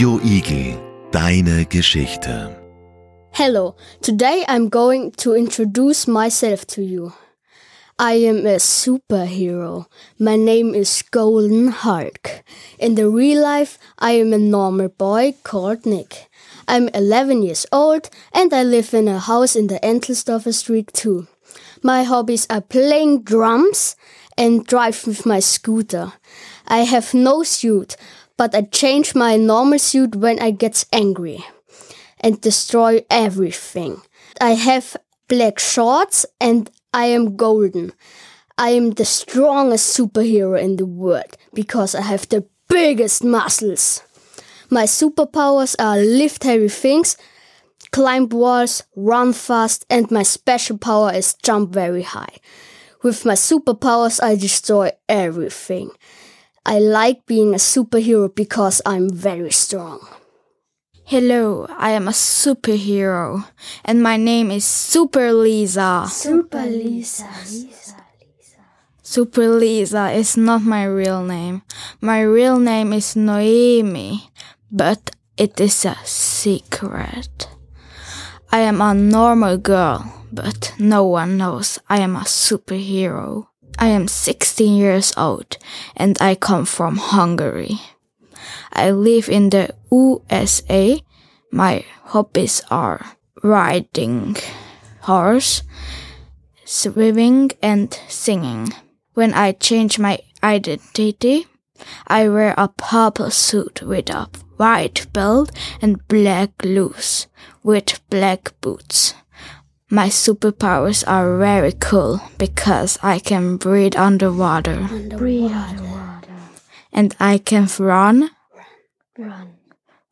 Radio deine Geschichte. Hello, today I'm going to introduce myself to you. I am a superhero. My name is Golden Hulk. In the real life, I am a normal boy called Nick. I'm 11 years old and I live in a house in the Entelsdorfer Street too. My hobbies are playing drums and drive with my scooter. I have no suit, but I change my normal suit when I get angry and destroy everything. I have black shorts and I am golden. I am the strongest superhero in the world because I have the biggest muscles. My superpowers are lift heavy things, climb walls, run fast, and my special power is jump very high. With my superpowers, I destroy everything. I like being a superhero because I'm very strong. Hello, I am a superhero, and my name is Super Lisa. Super Lisa. Super Lisa is not my real name. My real name is Noemi, but it is a secret. I am a normal girl, but no one knows I am a superhero. I am 16 years old and I come from Hungary. I live in the USA. My hobbies are riding horse, swimming and singing. When I change my identity, I wear a purple suit with a white belt and black gloves with black boots. My superpowers are very cool because I can breathe underwater. Underwater. And I can run, Run.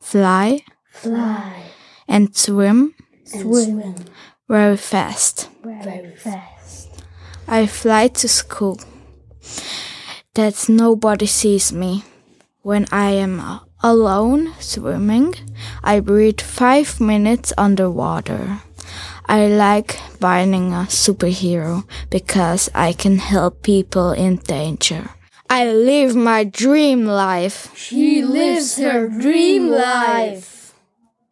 fly, Fly. and swim Swim. very fast. Very fast. I fly to school. That nobody sees me. When I am alone swimming, I breathe five minutes underwater. I like being a superhero because I can help people in danger. I live my dream life. She lives her dream life.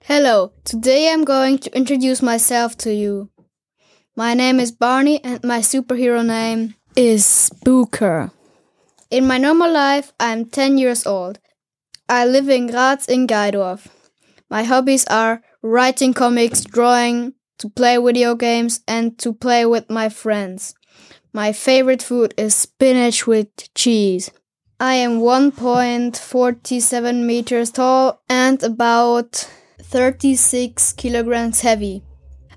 Hello, today I'm going to introduce myself to you. My name is Barni and my superhero name Is Spooker. In my normal life, I'm 10 years old. I live in Graz in Geidorf. My hobbies are writing comics, drawing, to play video games, and to play with my friends. My favorite food is spinach with cheese. I am 1.47 meters tall and about 36 kilograms heavy.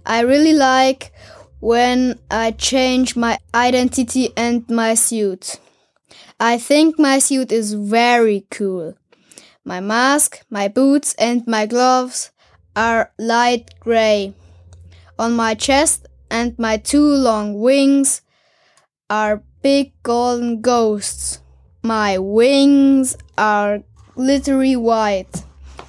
I really like when I change my identity and my suit. I think my suit is very cool. My mask, my boots, and my gloves are light gray. On my chest and my two long wings are big golden ghosts. My wings are glittery white.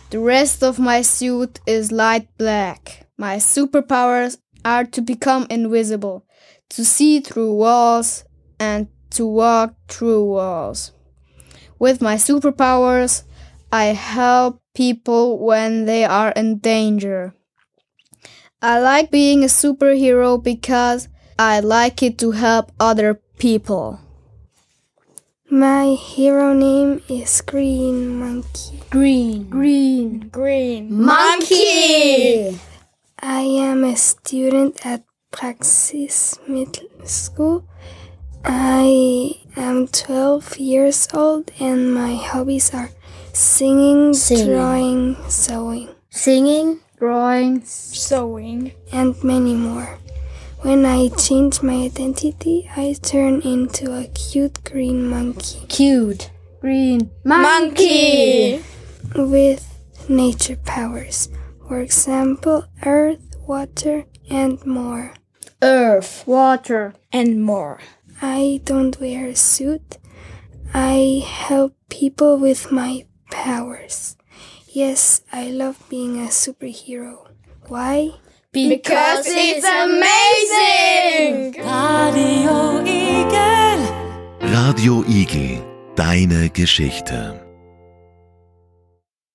The rest of my suit is light black. My superpowers are to become invisible, to see through walls, and to walk through walls. With my superpowers, I help people when they are in danger. I like being a superhero because I like it to help other people. My hero name is Green Monkey. Green. Green. Green. Monkey. I am a student at Praxis Middle School. I am 12 years old and my hobbies are singing, Singing. drawing, sewing, Singing. Drawing. Sewing. and many more. When I change my identity, I turn into a cute green monkey Cute. Green. Monkey. with nature powers. For example, earth, water, and more. Earth. Water. And more. I don't wear a suit. I help people with my powers. Yes, I love being a superhero. Why? Because it's amazing. Radio Igel, Radio Igel, deine Geschichte.